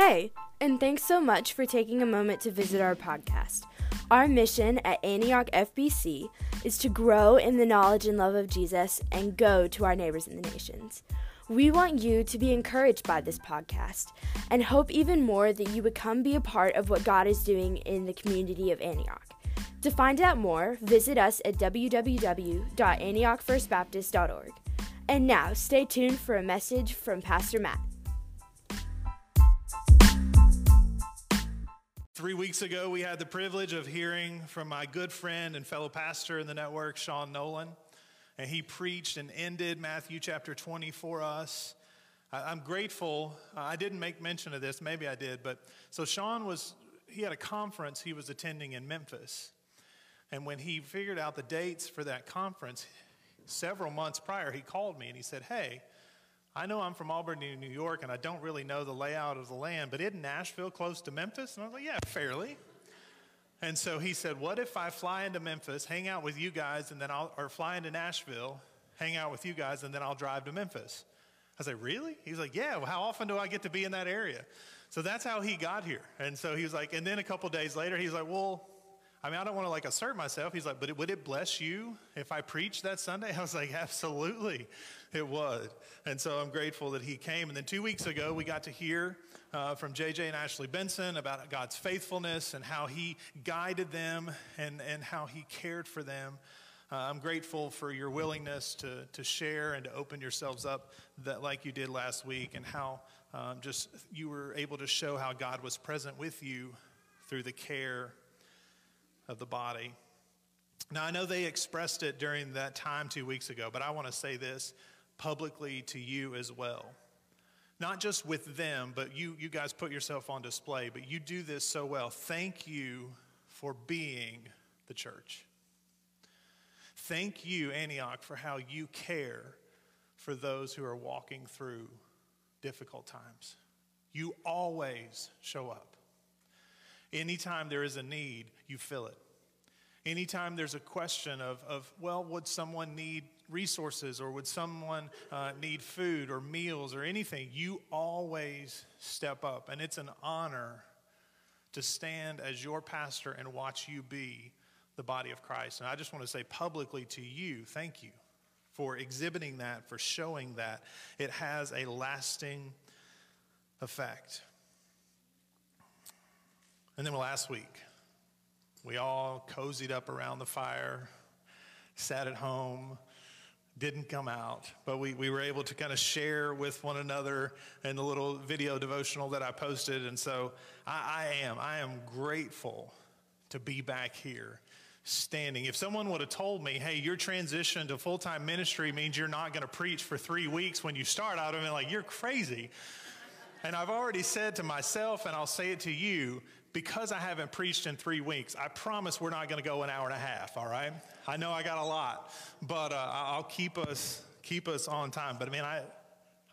Hey, and thanks so much for taking a moment to visit our podcast. Our mission at Antioch FBC is to grow in the knowledge and love of Jesus and go to our neighbors in the nations. We want you to be encouraged by this podcast and hope even more that you would come be a part of what God is doing in the community of Antioch. To find out more, visit us at www.antiochfirstbaptist.org. And now, stay tuned for a message from Pastor Matt. Three weeks ago, we had the privilege of hearing from my good friend and fellow pastor in the network, Sean Nolan. And he preached and ended Matthew chapter 20 for us. I'm grateful. I didn't make mention of this, maybe I did, but so Sean was, he had a conference he was attending in Memphis. And when he figured out the dates for that conference, several months prior, he called me and he said, Hey, I know I'm from Auburn, New York, and I don't really know the layout of the land, but isn't Nashville close to Memphis? And I was like, Yeah, fairly. And so he said, What if I fly into Memphis, hang out with you guys, and then I'll, or fly into Nashville, hang out with you guys, and then I'll drive to Memphis? I said, Really? He's like, Yeah, well, how often do I get to be in that area? So that's how he got here. And so he was like, and then a couple days later, he's like, Well, I mean, I don't want to like assert myself. He's like, but would it bless you if I preached that Sunday? I was like, absolutely, it would. And so I'm grateful that he came. And then two weeks ago, we got to hear uh, from JJ and Ashley Benson about God's faithfulness and how he guided them and, and how he cared for them. Uh, I'm grateful for your willingness to, to share and to open yourselves up that like you did last week and how um, just you were able to show how God was present with you through the care of the body. Now, I know they expressed it during that time two weeks ago, but I want to say this publicly to you as well. Not just with them, but you, you guys put yourself on display, but you do this so well. Thank you for being the church. Thank you, Antioch, for how you care for those who are walking through difficult times. You always show up. Anytime there is a need, you fill it. Anytime there's a question of, of well, would someone need resources or would someone uh, need food or meals or anything, you always step up. And it's an honor to stand as your pastor and watch you be the body of Christ. And I just want to say publicly to you, thank you for exhibiting that, for showing that. It has a lasting effect. And then last week, we all cozied up around the fire, sat at home, didn't come out, but we, we were able to kind of share with one another in the little video devotional that I posted. And so I, I am, I am grateful to be back here standing. If someone would have told me, hey, your transition to full time ministry means you're not going to preach for three weeks when you start, I would have been like, you're crazy. And I've already said to myself, and I'll say it to you, because I haven't preached in three weeks, I promise we're not going to go an hour and a half, all right? I know I got a lot, but uh, I'll keep us, keep us on time. But I mean, I,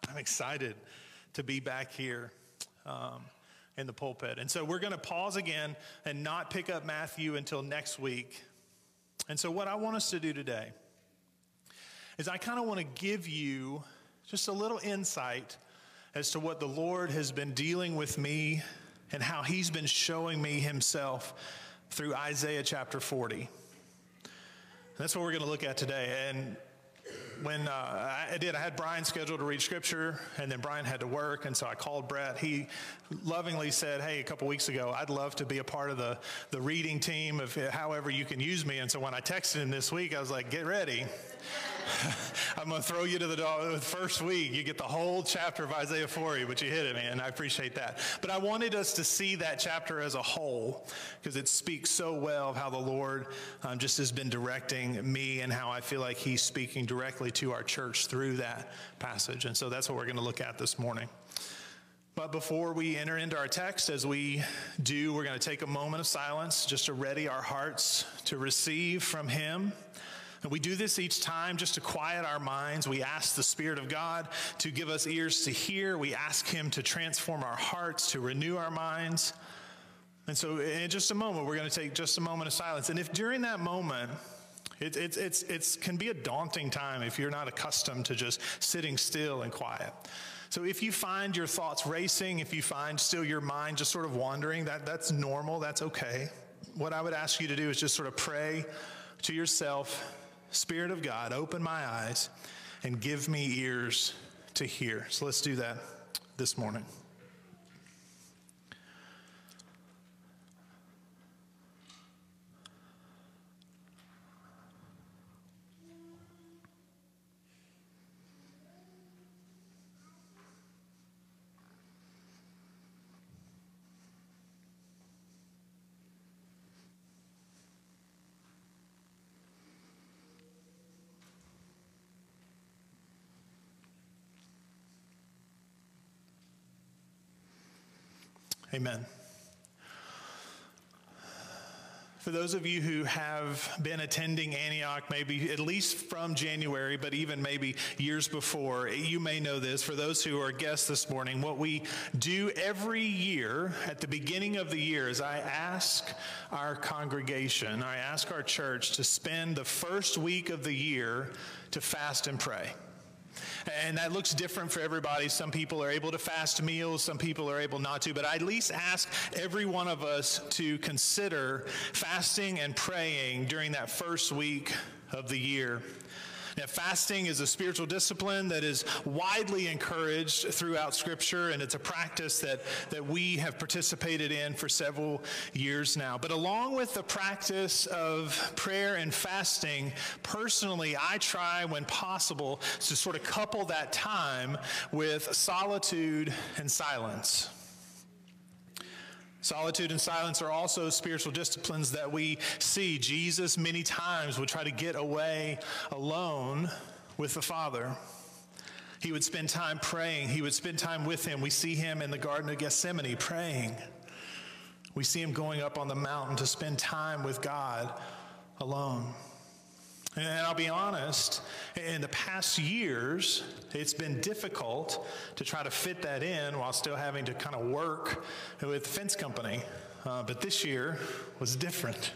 I'm excited to be back here um, in the pulpit. And so we're going to pause again and not pick up Matthew until next week. And so, what I want us to do today is I kind of want to give you just a little insight as to what the Lord has been dealing with me and how he's been showing me himself through Isaiah chapter 40. That's what we're going to look at today. And when uh, I did, I had Brian scheduled to read scripture, and then Brian had to work, and so I called Brett. He lovingly said, "Hey, a couple weeks ago, I'd love to be a part of the the reading team, if however you can use me." And so when I texted him this week, I was like, "Get ready." I'm going to throw you to the dog. First week, you get the whole chapter of Isaiah 40, but you hit it, man. I appreciate that. But I wanted us to see that chapter as a whole because it speaks so well of how the Lord um, just has been directing me and how I feel like He's speaking directly to our church through that passage. And so that's what we're going to look at this morning. But before we enter into our text, as we do, we're going to take a moment of silence just to ready our hearts to receive from Him. And we do this each time just to quiet our minds. We ask the Spirit of God to give us ears to hear. We ask Him to transform our hearts, to renew our minds. And so, in just a moment, we're going to take just a moment of silence. And if during that moment, it, it, it's, it's, can be a daunting time if you're not accustomed to just sitting still and quiet. So if you find your thoughts racing, if you find still your mind just sort of wandering, that, that's normal, that's okay. What I would ask you to do is just sort of pray to yourself, Spirit of God, open my eyes and give me ears to hear. So let's do that this morning. Amen. For those of you who have been attending Antioch, maybe at least from January, but even maybe years before, you may know this. For those who are guests this morning, what we do every year at the beginning of the year is I ask our congregation, I ask our church to spend the first week of the year to fast and pray. And that looks different for everybody. Some people are able to fast meals, some people are able not to. But I at least ask every one of us to consider fasting and praying during that first week of the year. Now, fasting is a spiritual discipline that is widely encouraged throughout Scripture, and it's a practice that, that we have participated in for several years now. But along with the practice of prayer and fasting, personally, I try when possible to sort of couple that time with solitude and silence. Solitude and silence are also spiritual disciplines that we see. Jesus, many times, would try to get away alone with the Father. He would spend time praying, he would spend time with him. We see him in the Garden of Gethsemane praying. We see him going up on the mountain to spend time with God alone. And I'll be honest, in the past years, it's been difficult to try to fit that in while still having to kind of work with the fence company. Uh, but this year was different.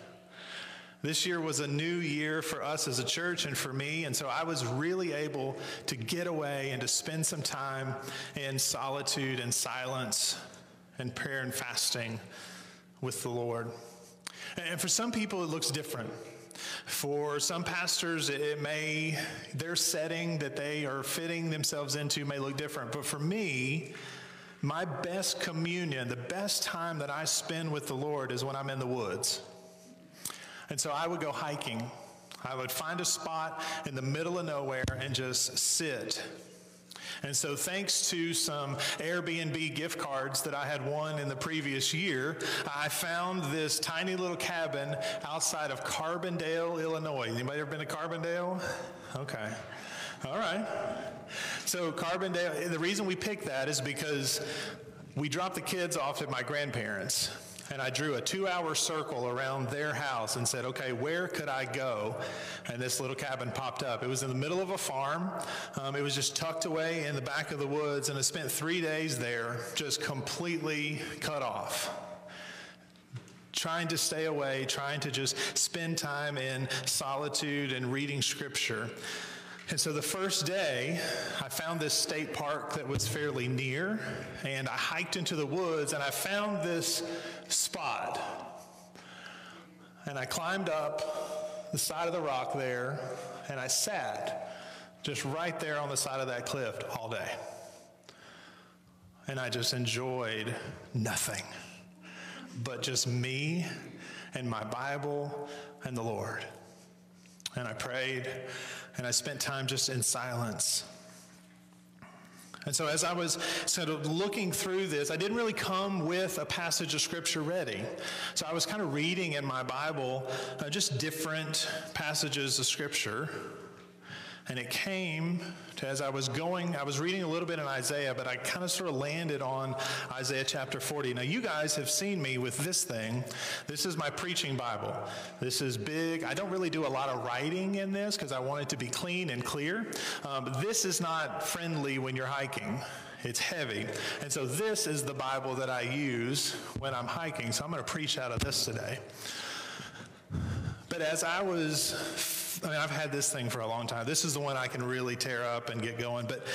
This year was a new year for us as a church and for me, and so I was really able to get away and to spend some time in solitude and silence and prayer and fasting with the Lord. And for some people, it looks different. For some pastors, it may, their setting that they are fitting themselves into may look different. But for me, my best communion, the best time that I spend with the Lord is when I'm in the woods. And so I would go hiking. I would find a spot in the middle of nowhere and just sit and so, thanks to some Airbnb gift cards that I had won in the previous year, I found this tiny little cabin outside of Carbondale, Illinois. Anybody ever been to Carbondale? Okay. All right. So, Carbondale, the reason we picked that is because we dropped the kids off at my grandparents and I drew a two hour circle around their house and said, okay, where could I go? And this little cabin popped up. It was in the middle of a farm. Um, it was just tucked away in the back of the woods, and I spent three days there just completely cut off trying to stay away, trying to just spend time in solitude and reading scripture. And so the first day, I found this state park that was fairly near, and I hiked into the woods and I found this spot. And I climbed up the side of the rock there, and I sat just right there on the side of that cliff all day. And I just enjoyed nothing but just me and my Bible and the Lord. And I prayed and I spent time just in silence. And so, as I was sort of looking through this, I didn't really come with a passage of scripture ready. So, I was kind of reading in my Bible uh, just different passages of scripture and it came to, as I was going, I was reading a little bit in Isaiah, but I kind of sort of landed on Isaiah chapter 40. Now, you guys have seen me with this thing. This is my preaching Bible. This is big. I don't really do a lot of writing in this because I want it to be clean and clear. Um, but this is not friendly when you're hiking. It's heavy. And so, this is the Bible that I use when I'm hiking. So, I'm going to preach out of this today. But as I was I mean, I've had this thing for a long time. This is the one I can really tear up and get going. But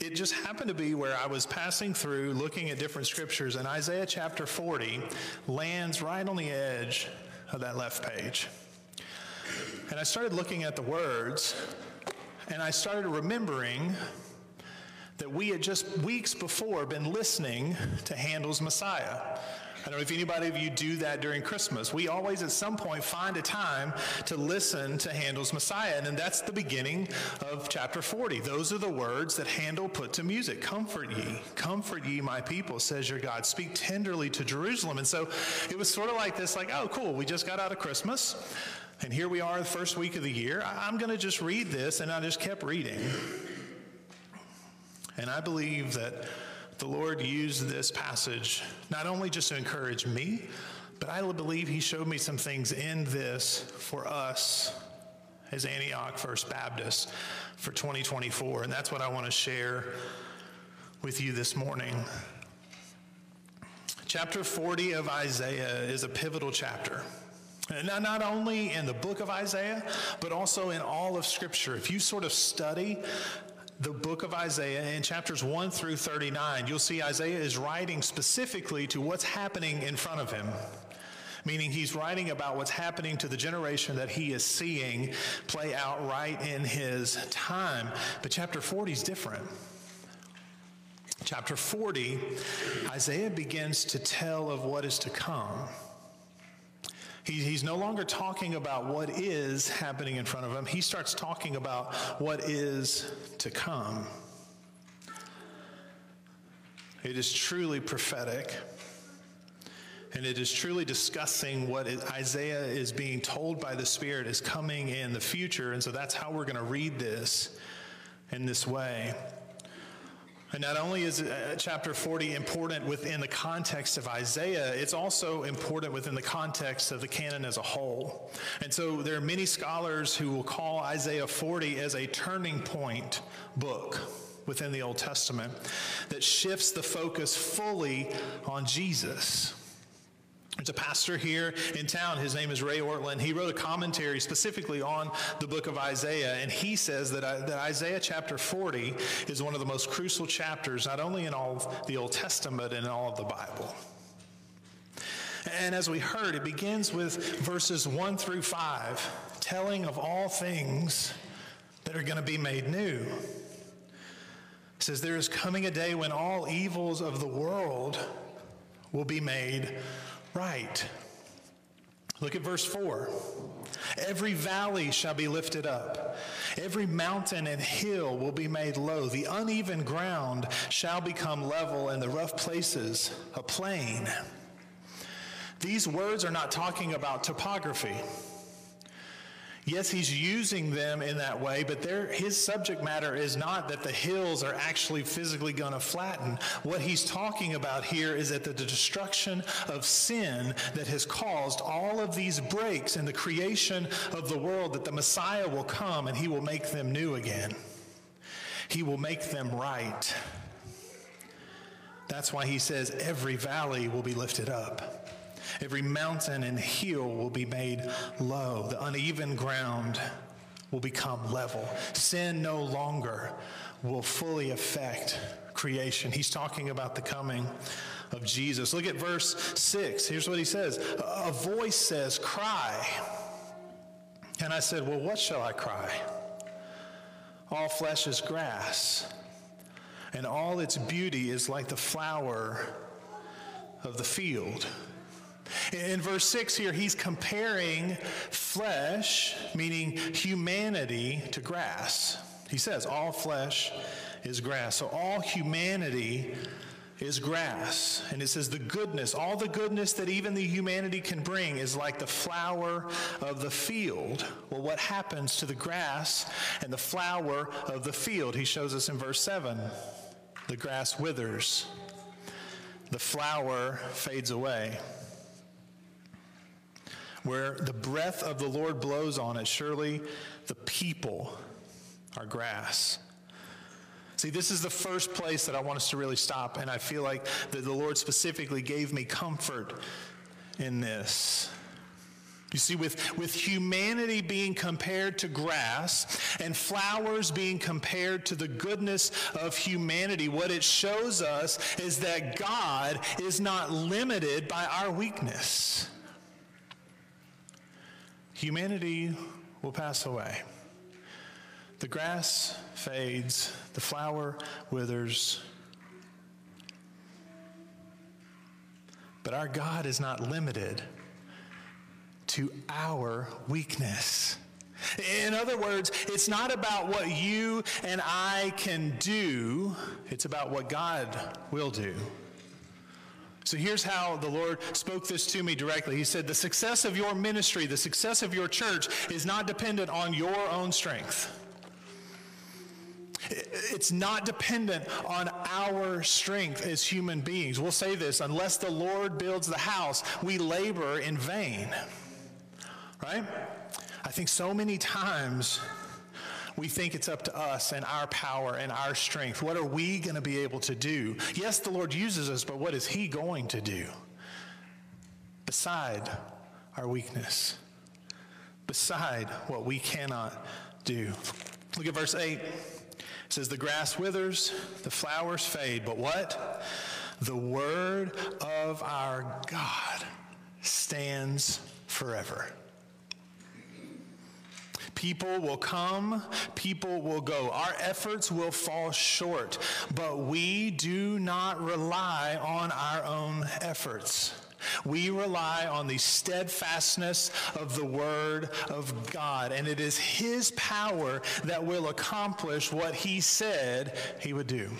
it just happened to be where I was passing through looking at different scriptures, and Isaiah chapter 40 lands right on the edge of that left page. And I started looking at the words, and I started remembering that we had just weeks before been listening to Handel's Messiah. I don't know if anybody of you do that during Christmas. We always, at some point, find a time to listen to Handel's Messiah. And then that's the beginning of chapter 40. Those are the words that Handel put to music Comfort ye, comfort ye, my people, says your God. Speak tenderly to Jerusalem. And so it was sort of like this like, oh, cool, we just got out of Christmas. And here we are, the first week of the year. I'm going to just read this. And I just kept reading. And I believe that the Lord used this passage not only just to encourage me, but I believe He showed me some things in this for us as Antioch First Baptist for 2024. And that's what I want to share with you this morning. Chapter 40 of Isaiah is a pivotal chapter. Now, not only in the book of Isaiah, but also in all of Scripture. If you sort of study the book of Isaiah in chapters 1 through 39, you'll see Isaiah is writing specifically to what's happening in front of him. Meaning, he's writing about what's happening to the generation that he is seeing play out right in his time. But chapter 40 is different. Chapter 40, Isaiah begins to tell of what is to come. He, he's no longer talking about what is happening in front of him. He starts talking about what is to come. It is truly prophetic. And it is truly discussing what Isaiah is being told by the Spirit is coming in the future. And so that's how we're going to read this in this way. And not only is uh, chapter 40 important within the context of Isaiah, it's also important within the context of the canon as a whole. And so there are many scholars who will call Isaiah 40 as a turning point book within the Old Testament that shifts the focus fully on Jesus. There's a pastor here in town. His name is Ray Ortlund. He wrote a commentary specifically on the book of Isaiah, and he says that, uh, that Isaiah chapter 40 is one of the most crucial chapters, not only in all of the Old Testament, but in all of the Bible. And as we heard, it begins with verses 1 through 5, telling of all things that are going to be made new. It says, There is coming a day when all evils of the world will be made right. Look at verse 4. Every valley shall be lifted up, every mountain and hill will be made low. The uneven ground shall become level, and the rough places a plain. These words are not talking about topography. Yes, he's using them in that way, but his subject matter is not that the hills are actually physically going to flatten. What he's talking about here is that the destruction of sin that has caused all of these breaks in the creation of the world, that the Messiah will come and he will make them new again. He will make them right. That's why he says every valley will be lifted up. Every mountain and hill will be made low. The uneven ground will become level. Sin no longer will fully affect creation. He's talking about the coming of Jesus. Look at verse 6. Here's what he says A voice says, Cry. And I said, Well, what shall I cry? All flesh is grass, and all its beauty is like the flower of the field. In verse 6 here, he's comparing flesh, meaning humanity, to grass. He says, All flesh is grass. So all humanity is grass. And it says, The goodness, all the goodness that even the humanity can bring is like the flower of the field. Well, what happens to the grass and the flower of the field? He shows us in verse 7 the grass withers, the flower fades away. Where the breath of the Lord blows on it, surely the people are grass. See, this is the first place that I want us to really stop, and I feel like that the Lord specifically gave me comfort in this. You see, with, with humanity being compared to grass and flowers being compared to the goodness of humanity, what it shows us is that God is not limited by our weakness. Humanity will pass away. The grass fades, the flower withers. But our God is not limited to our weakness. In other words, it's not about what you and I can do, it's about what God will do. So here's how the Lord spoke this to me directly. He said, The success of your ministry, the success of your church is not dependent on your own strength. It's not dependent on our strength as human beings. We'll say this unless the Lord builds the house, we labor in vain right? I think so many times we think it's up to us and our power and our strength. What are we going to be able to do? Yes, the Lord uses us, but what is He going to do beside our weakness? Beside what we cannot do. Look at verse 8. It says, The grass withers, the flowers fade, but what? The word of our God stands forever. People will come, people will go. Our efforts will fall short, but we do not rely on our own efforts. We rely on the steadfastness of the Word of God, and it is His power that will accomplish what He said He would do.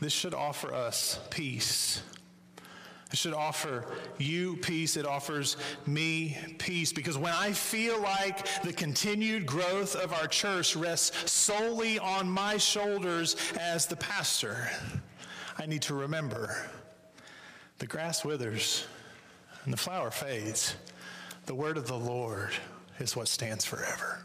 This should offer us peace it should offer you peace. It offers me peace. Because when I feel like the continued growth of our church rests solely on my shoulders as the pastor, I need to remember the grass withers and the flower fades. The word of the Lord is what stands forever.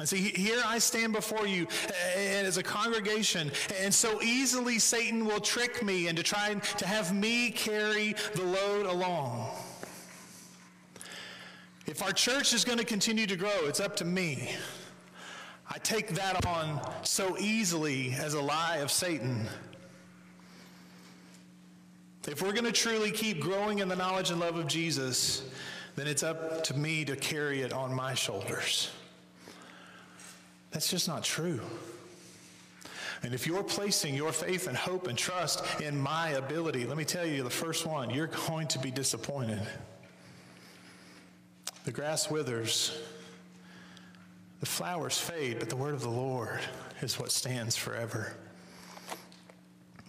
And see, here I stand before you as a congregation, and so easily Satan will trick me into trying to have me carry the load along. If our church is going to continue to grow, it's up to me. I take that on so easily as a lie of Satan. If we're going to truly keep growing in the knowledge and love of Jesus, then it's up to me to carry it on my shoulders. That's just not true. And if you're placing your faith and hope and trust in my ability, let me tell you the first one, you're going to be disappointed. The grass withers, the flowers fade, but the word of the Lord is what stands forever.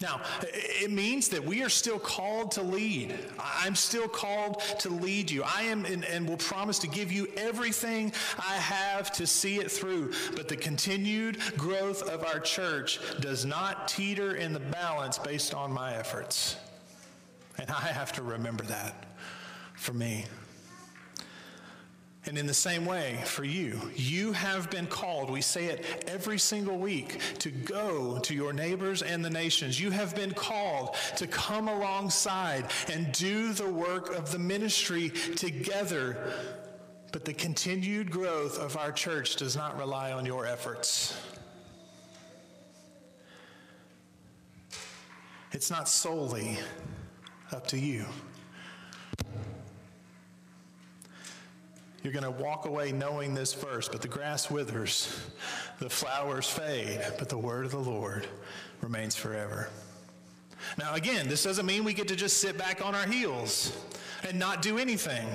Now, it means that we are still called to lead. I'm still called to lead you. I am and, and, will promise to give you everything I have to see it through. But the continued growth of our church does not teeter in the balance based on my efforts. And I have to remember that for me. And in the same way, for you, you have been called, we say it every single week, to go to your neighbors and the nations. You have been called to come alongside and do the work of the ministry together. But the continued growth of our church does not rely on your efforts. It's not solely up to you. You're going to walk away knowing this verse, but the grass withers, the flowers fade, but the word of the Lord remains forever. Now, again, this doesn't mean we get to just sit back on our heels and not do anything.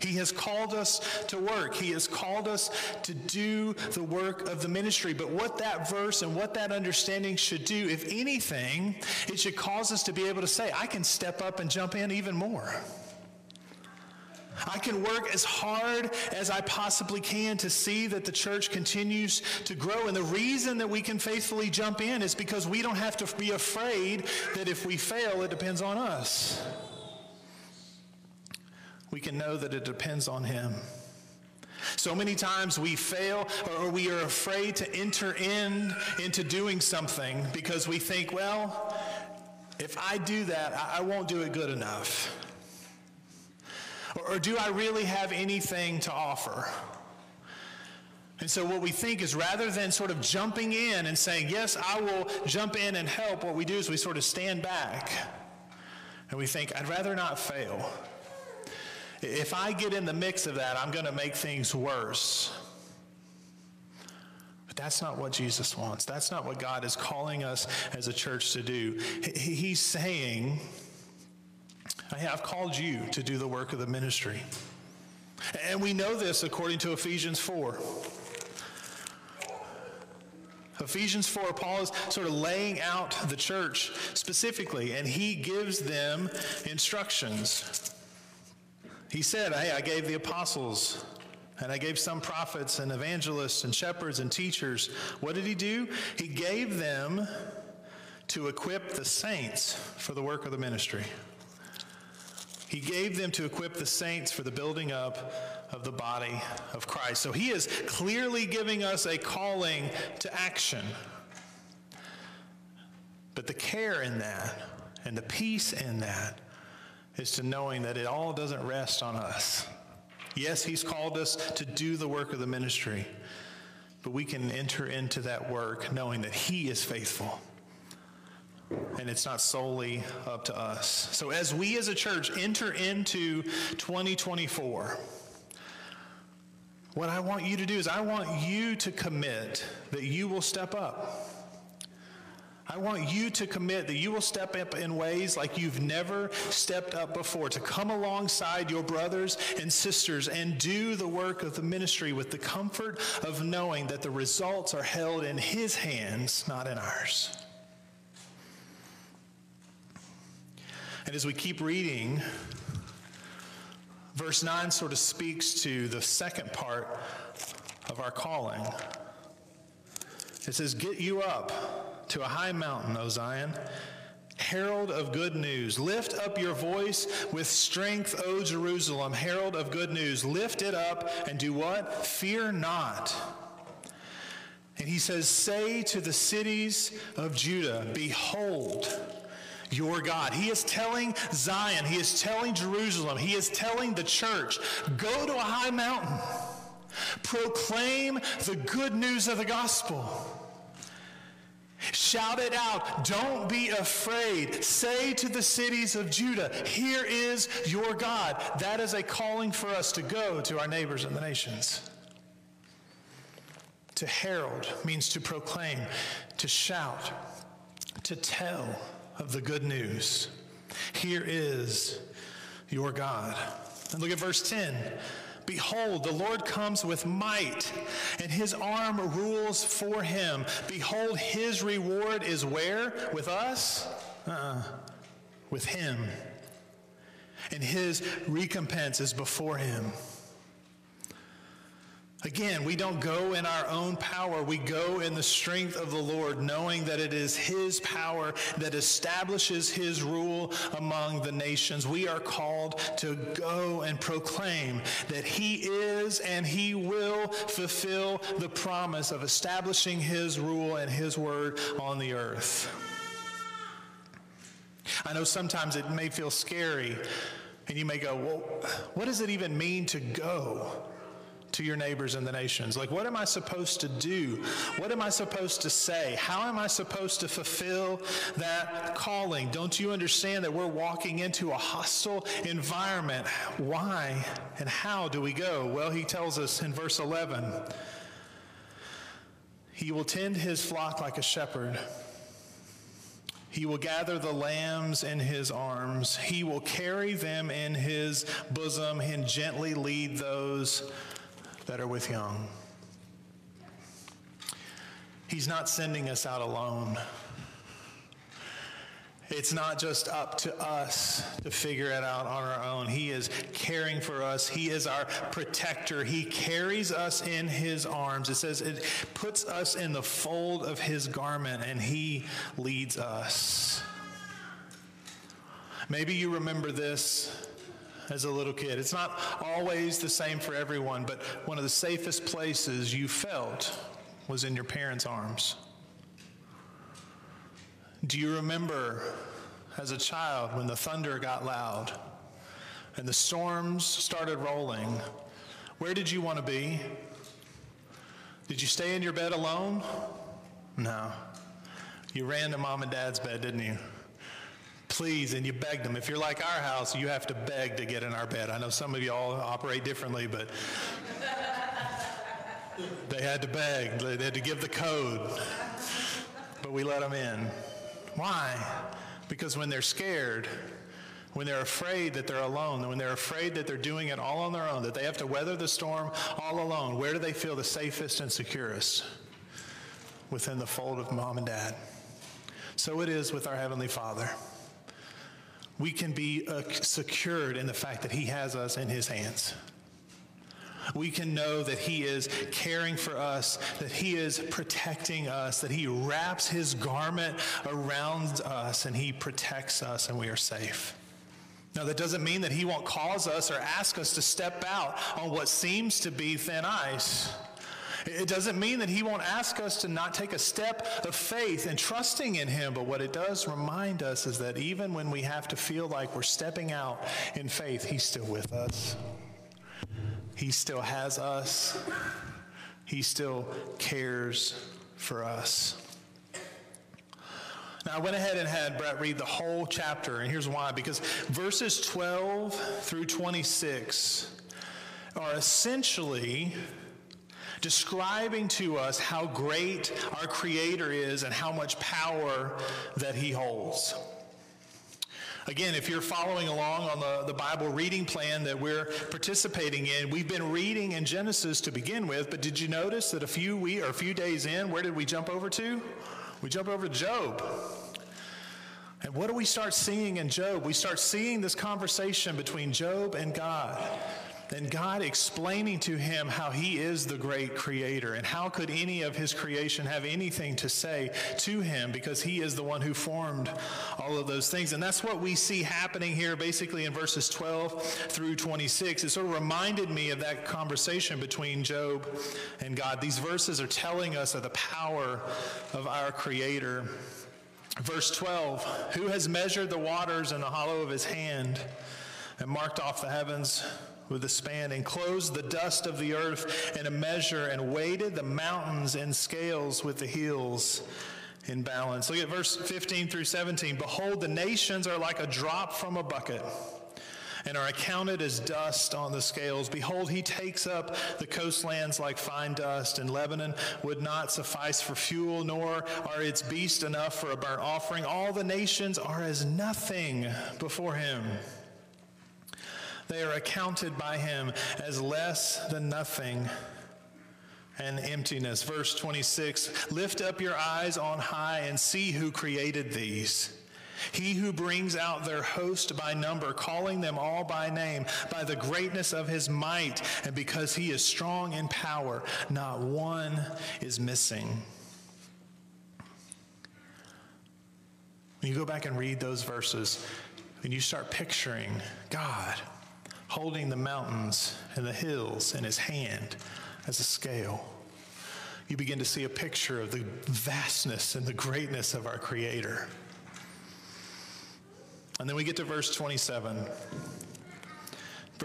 He has called us to work. He has called us to do the work of the ministry. But what that verse and what that understanding should do, if anything, it should cause us to be able to say, I can step up and jump in even more. I can work as hard as I possibly can to see that the church continues to grow. And the reason that we can faithfully jump in is because we don't have to be afraid that if we fail, it depends on us. We can know that it depends on Him. So many times we fail or we are afraid to enter in into doing something because we think, well, if I do that, I won't do it good enough. Or, do I really have anything to offer? And so, what we think is rather than sort of jumping in and saying, Yes, I will jump in and help, what we do is we sort of stand back and we think, I'd rather not fail. If I get in the mix of that, I'm going to make things worse. But that's not what Jesus wants. That's not what God is calling us as a church to do. He's saying, I have called you to do the work of the ministry. And we know this according to Ephesians 4. Ephesians 4, Paul is sort of laying out the church specifically, and he gives them instructions. He said, Hey, I gave the apostles, and I gave some prophets and evangelists and shepherds and teachers. What did he do? He gave them to equip the saints for the work of the ministry. He gave them to equip the saints for the building up of the body of Christ. So he is clearly giving us a calling to action. But the care in that and the peace in that is to knowing that it all doesn't rest on us. Yes, he's called us to do the work of the ministry, but we can enter into that work knowing that he is faithful and it's not solely up to us. So, as we as a church enter into 2024, what I want you to do is, I want you to commit that you will step up. I want you to commit that you will step up in ways like you've never stepped up before, to come alongside your brothers and sisters and do the work of the ministry with the comfort of knowing that the results are held in His hands, not in ours. And as we keep reading, verse 9 sort of speaks to the second part of our calling. It says, Get you up to a high mountain, O Zion, herald of good news. Lift up your voice with strength, O Jerusalem, herald of good news. Lift it up and do what? Fear not. And he says, Say to the cities of Judah, Behold, your God. He is telling Zion, he is telling Jerusalem, he is telling the church go to a high mountain, proclaim the good news of the gospel. Shout it out. Don't be afraid. Say to the cities of Judah, Here is your God. That is a calling for us to go to our neighbors and the nations. To herald means to proclaim, to shout, to tell of the good news. Here is your God. And look at verse 10. Behold, the Lord comes with might, and his arm rules for him. Behold, his reward is where? With us? Uh-uh. With him. And his recompense is before him. Again, we don't go in our own power. We go in the strength of the Lord, knowing that it is His power that establishes His rule among the nations. We are called to go and proclaim that He is and He will fulfill the promise of establishing His rule and His word on the earth. I know sometimes it may feel scary, and you may go, well, what does it even mean to go? To your neighbors in the nations? Like, what am I supposed to do? What am I supposed to say? How am I supposed to fulfill that calling? Don't you understand that we're walking into a hostile environment? Why and how do we go? Well, he tells us in verse 11 He will tend his flock like a shepherd. He will gather the lambs in his arms. He will carry them in his bosom and gently lead those that are with young. He's not sending us out alone. It's not just up to us to figure it out on our own. He is caring for us. He is our protector. He carries us in his arms. It says it puts us in the fold of his garment and he leads us. Maybe you remember this as a little kid. It's not always the same for everyone, but one of the safest places you felt was in your parents' arms. Do you remember as a child when the thunder got loud and the storms started rolling, where did you want to be? Did you stay in your bed alone? No. You ran to mom and dad's bed, didn't you? Please, and you begged them. If you're like our house, you have to beg to get in our bed. I know some of you all operate differently, but they had to beg. They had to give the code. But we let them in. Why? Because when they're scared, when they're afraid that they're alone, when they're afraid that they're doing it all on their own, that they have to weather the storm all alone, where do they feel the safest and securest? Within the fold of mom and dad. So it is with our Heavenly Father. We can be uh, secured in the fact that He has us in His hands. We can know that He is caring for us, that He is protecting us, that He wraps His garment around us and He protects us and we are safe. Now, that doesn't mean that He won't cause us or ask us to step out on what seems to be thin ice. It doesn't mean that He won't ask us to not take a step of faith and trusting in Him, but what it does remind us is that even when we have to feel like we're stepping out in faith, He's still with us. He still has us. He still cares for us. Now, I went ahead and had Brett read the whole chapter, and here's why because verses 12 through 26 are essentially describing to us how great our Creator is and how much power that He holds. Again, if you're following along on the, the Bible reading plan that we're participating in, we've been reading in Genesis to begin with, but did you notice that a few we or a few days in, where did we jump over to? We jump over to Job. And what do we start seeing in Job? We start seeing this conversation between Job and God and God explaining to him how he is the great creator and how could any of his creation have anything to say to him because he is the one who formed all of those things. And that's what we see happening here basically in verses 12 through 26. It sort of reminded me of that conversation between Job and God. These verses are telling us of the power of our creator. Verse 12 Who has measured the waters in the hollow of his hand and marked off the heavens? With a span, enclosed the dust of the earth in a measure, and weighted the mountains in scales with the hills in balance. Look at verse 15 through 17. Behold, the nations are like a drop from a bucket and are accounted as dust on the scales. Behold, he takes up the coastlands like fine dust, and Lebanon would not suffice for fuel, nor are its beasts enough for a burnt offering. All the nations are as nothing before him. They are accounted by him as less than nothing and emptiness. Verse 26 Lift up your eyes on high and see who created these. He who brings out their host by number, calling them all by name, by the greatness of his might, and because he is strong in power, not one is missing. When you go back and read those verses, and you start picturing God holding the mountains and the hills in his hand as a scale. You begin to see a picture of the vastness and the greatness of our Creator. And then we get to verse 27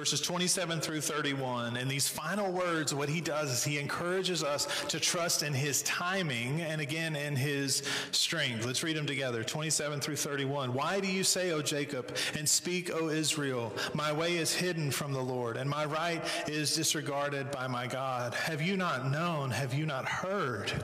verses 27 through 31. And these final words, what he does is he encourages us to trust in his timing and again in his strength. Let's read them together 27 through 31. Why do you say, O Jacob, and speak, O Israel, my way is hidden from the Lord, and my right is disregarded by my God? Have you not known? Have you not heard?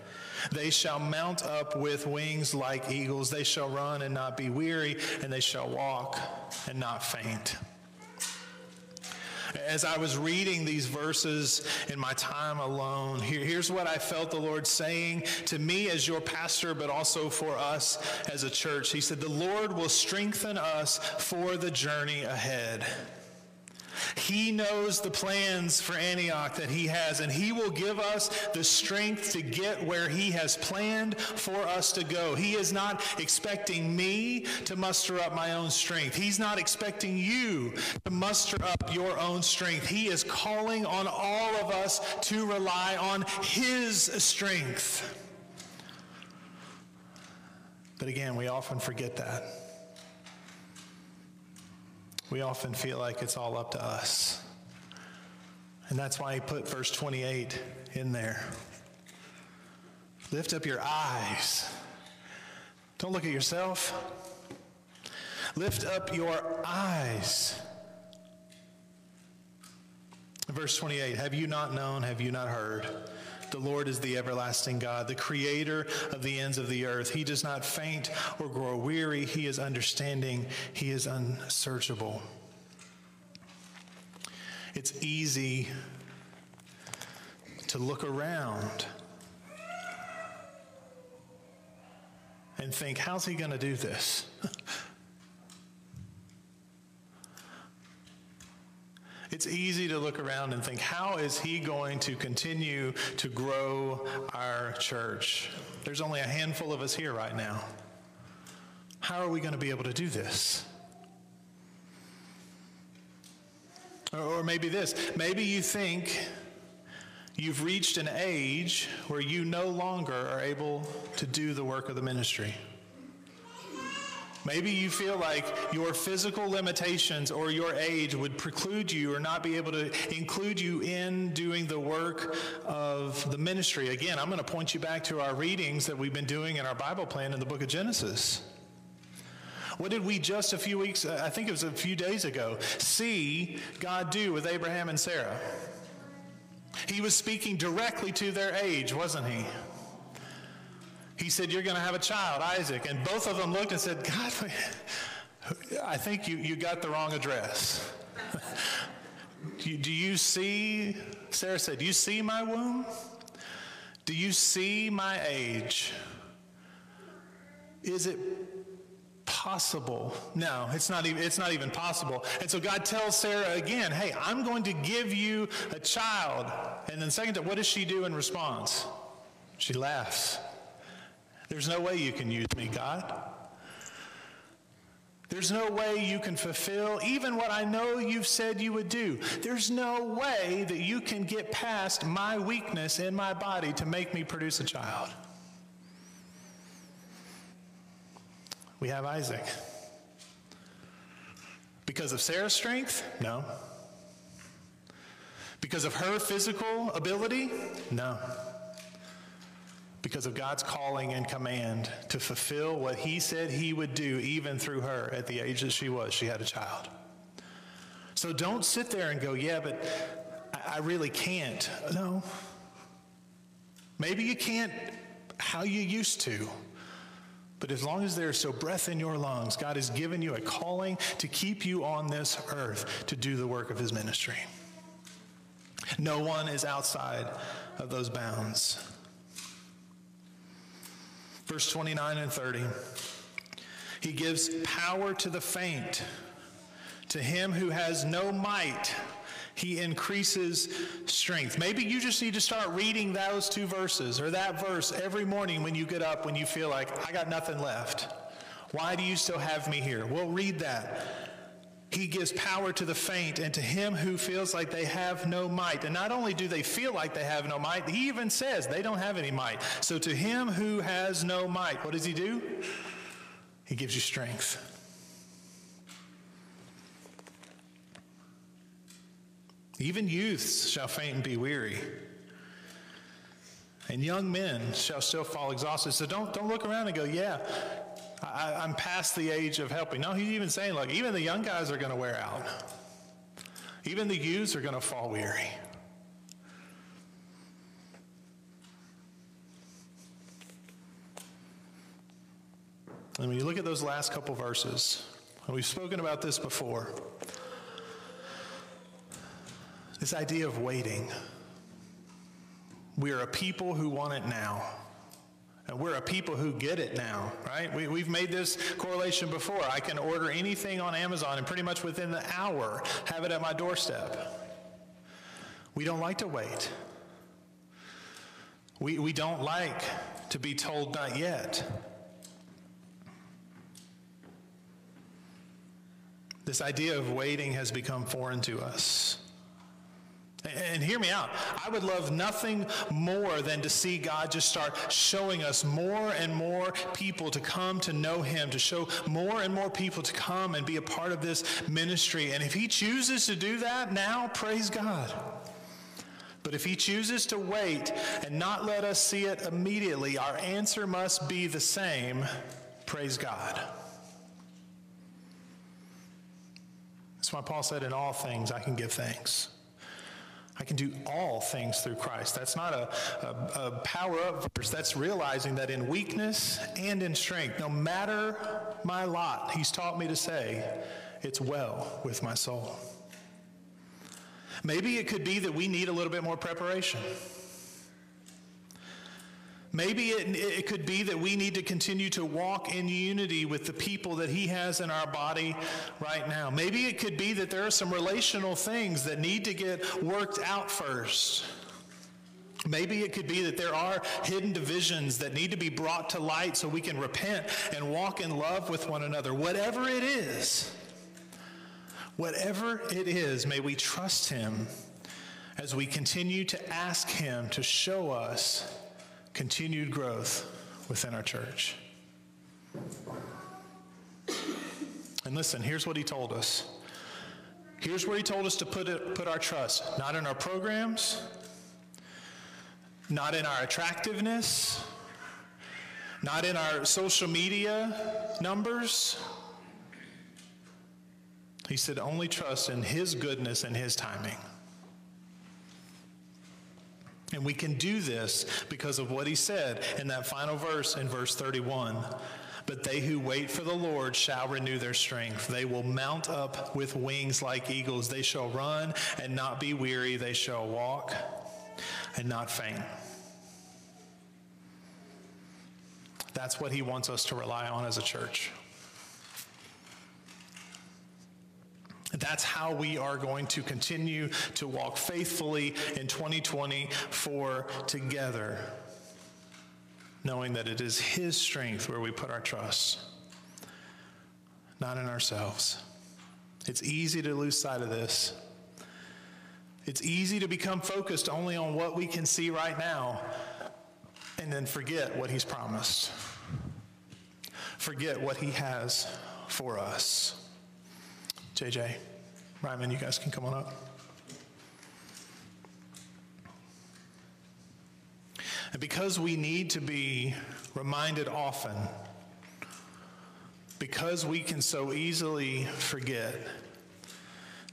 They shall mount up with wings like eagles. They shall run and not be weary, and they shall walk and not faint. As I was reading these verses in my time alone, here, here's what I felt the Lord saying to me as your pastor, but also for us as a church. He said, The Lord will strengthen us for the journey ahead. He knows the plans for Antioch that He has, and He will give us the strength to get where He has planned for us to go. He is not expecting me to muster up my own strength. He's not expecting you to muster up your own strength. He is calling on all of us to rely on His strength. But again, we often forget that. We often feel like it's all up to us. And that's why he put verse 28 in there. Lift up your eyes. Don't look at yourself. Lift up your eyes. Verse 28 Have you not known? Have you not heard? The Lord is the everlasting God, the creator of the ends of the earth. He does not faint or grow weary. He is understanding, He is unsearchable. It's easy to look around and think, how's he going to do this? It's easy to look around and think, how is he going to continue to grow our church? There's only a handful of us here right now. How are we going to be able to do this? Or maybe this maybe you think you've reached an age where you no longer are able to do the work of the ministry. Maybe you feel like your physical limitations or your age would preclude you or not be able to include you in doing the work of the ministry. Again, I'm going to point you back to our readings that we've been doing in our Bible plan in the book of Genesis. What did we just a few weeks, I think it was a few days ago, see God do with Abraham and Sarah? He was speaking directly to their age, wasn't he? He said, You're going to have a child, Isaac. And both of them looked and said, God, I think you, you got the wrong address. do, do you see, Sarah said, Do you see my womb? Do you see my age? Is it possible? No, it's not even it's not even possible. And so God tells Sarah again, "Hey, I'm going to give you a child." And then second, what does she do in response? She laughs. There's no way you can use me, God. There's no way you can fulfill even what I know you've said you would do. There's no way that you can get past my weakness in my body to make me produce a child. We have Isaac. Because of Sarah's strength? No. Because of her physical ability? No because of God's calling and command to fulfill what He said He would do, even through her at the age that she was. She had a child. So don't sit there and go, yeah, but I really can't. No. Maybe you can't how you used to. But as long as there's so breath in your lungs, God has given you a calling to keep you on this earth to do the work of His ministry. No one is outside of those bounds. Verse 29 and 30. He gives power to the faint. To him who has no might, he increases strength. Maybe you just need to start reading those two verses or that verse every morning when you get up when you feel like, I got nothing left. Why do you still have me here? We'll read that. He gives power to the faint and to him who feels like they have no might. And not only do they feel like they have no might, he even says they don't have any might. So to him who has no might, what does he do? He gives you strength. Even youths shall faint and be weary. And young men shall still fall exhausted. So don't, don't look around and go, yeah, I, am past the age of helping. No, he's even saying, look, even the young guys are going to wear out. Even the youths are going to fall weary. And when you look at those last couple verses, and we've spoken about this before, this idea of waiting. We are a people who want it now. We're a people who get it now, right? We, we've made this correlation before. I can order anything on Amazon and pretty much within the hour have it at my doorstep. We don't like to wait. We, we don't like to be told not yet. This idea of waiting has become foreign to us. And hear me out. I would love nothing more than to see God just start showing us more and more people to come to know Him, to show more and more people to come and be a part of this ministry. And if He chooses to do that now, praise God. But if He chooses to wait and not let us see it immediately, our answer must be the same praise God. That's why Paul said, In all things I can give thanks. I can do all things through Christ. That's not a, a, a, power up verse. That's realizing that in weakness and in strength, no matter my lot, he's taught me to say, it's well with my soul. Maybe it could be that we need a little bit more preparation. Maybe it, it could be that we need to continue to walk in unity with the people that He has in our body right now. Maybe it could be that there are some relational things that need to get worked out first. Maybe it could be that there are hidden divisions that need to be brought to light so we can repent and walk in love with one another. Whatever it is, whatever it is, may we trust Him as we continue to ask Him to show us continued growth within our church. And listen, here's what he told us. Here's where he told us to put, it, put our trust not in our programs, not in our attractiveness, not in our social media numbers. He said, only trust in his goodness and his timing. And we can do this because of what he said in that final verse in verse 31. But they who wait for the Lord shall renew their strength. They will mount up with wings like eagles. They shall run and not be weary. They shall walk and not faint. That's what he wants us to rely on as a church. That's how we are going to continue to walk faithfully in 2024 together, knowing that it is His strength where we put our trust, not in ourselves. It's easy to lose sight of this. It's easy to become focused only on what we can see right now and then forget what He's promised, forget what He has for us. JJ, Ryman, you guys can come on up. And because we need to be reminded often, because we can so easily forget,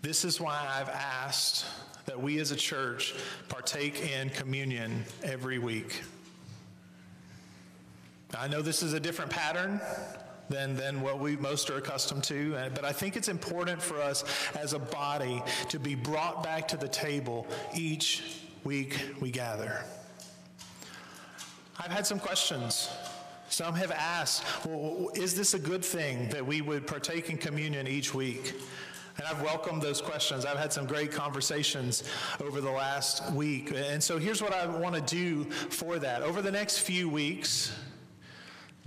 this is why I've asked that we as a church partake in communion every week. I know this is a different pattern than, than what we most are accustomed to. Uh, but I think it's important for us as a body to be brought back to the table each week we gather. I've had some questions. Some have asked, well, is this a good thing that we would partake in communion each week? And I've welcomed those questions. I've had some great conversations over the last week. And so here's what I want to do for that. Over the next few weeks,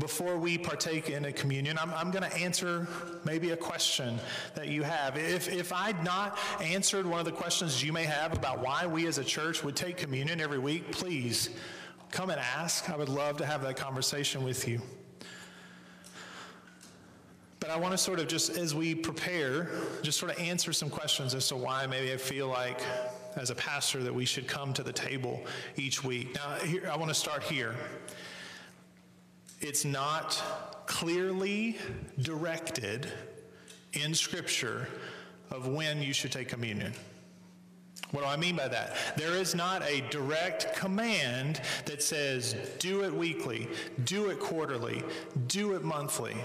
before we partake in a communion, I'm, I'm going to answer maybe a question that you have. If, if I'd not answered one of the questions you may have about why we as a church would take communion every week, please come and ask. I would love to have that conversation with you. But I want to sort of just, as we prepare, just sort of answer some questions as to why maybe I feel like, as a pastor, that we should come to the table each week. Now, here, I want to start here it's not clearly directed in Scripture of when you should take communion. What do I mean by that? There is not a direct command that says, do it weekly, do it quarterly, do it monthly.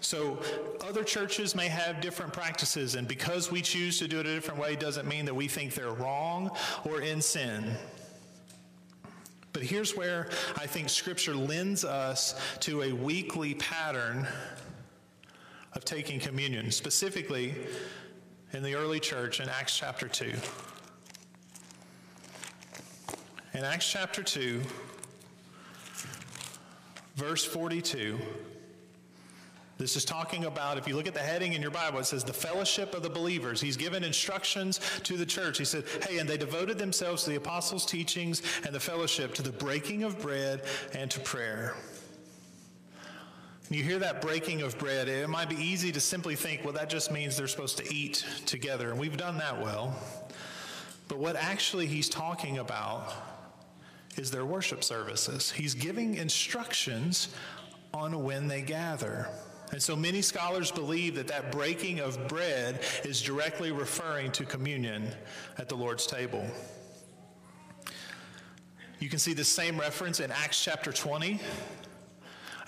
So other churches may have different practices, and because we choose to do it a different way doesn't mean that we think they're wrong or in sin. But here's where I think Scripture lends us to a weekly pattern of taking communion, specifically in the early church in Acts chapter 2. In Acts chapter 2, verse 42, this is talking about, if you look at the heading in your Bible, it says the fellowship of the believers. He's given instructions to the church. He said, Hey, and they devoted themselves to the apostles' teachings and the fellowship, to the breaking of bread and to prayer. You hear that breaking of bread, it might be easy to simply think, well, that just means they're supposed to eat together, and we've done that well. But what actually he's talking about is their worship services. He's giving instructions on when they gather. And so many scholars believe that that breaking of bread is directly referring to communion at the Lord's table. You can see the same reference in Acts chapter 20.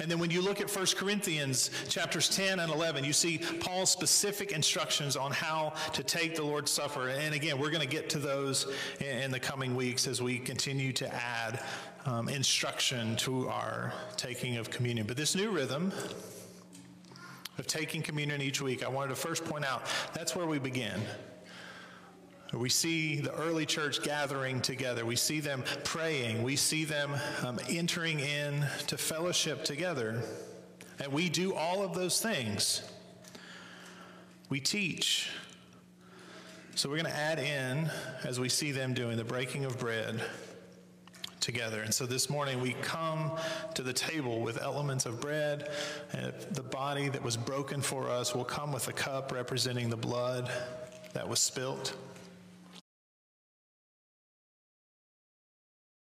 And then when you look at 1 Corinthians chapters 10 and 11, you see Paul's specific instructions on how to take the Lord's Supper. And again, we're going to get to those in, the coming weeks as we continue to add um, instruction to our taking of communion. But this new rhythm, of taking communion each week, I wanted to first point out that's where we begin. We see the early church gathering together. We see them praying. We see them um, entering in to fellowship together. And we do all of those things. We teach. So we're going to add in, as we see them doing, the breaking of bread together. And so this morning we come to the table with elements of bread. And the body that was broken for us will come with a cup representing the blood that was spilt.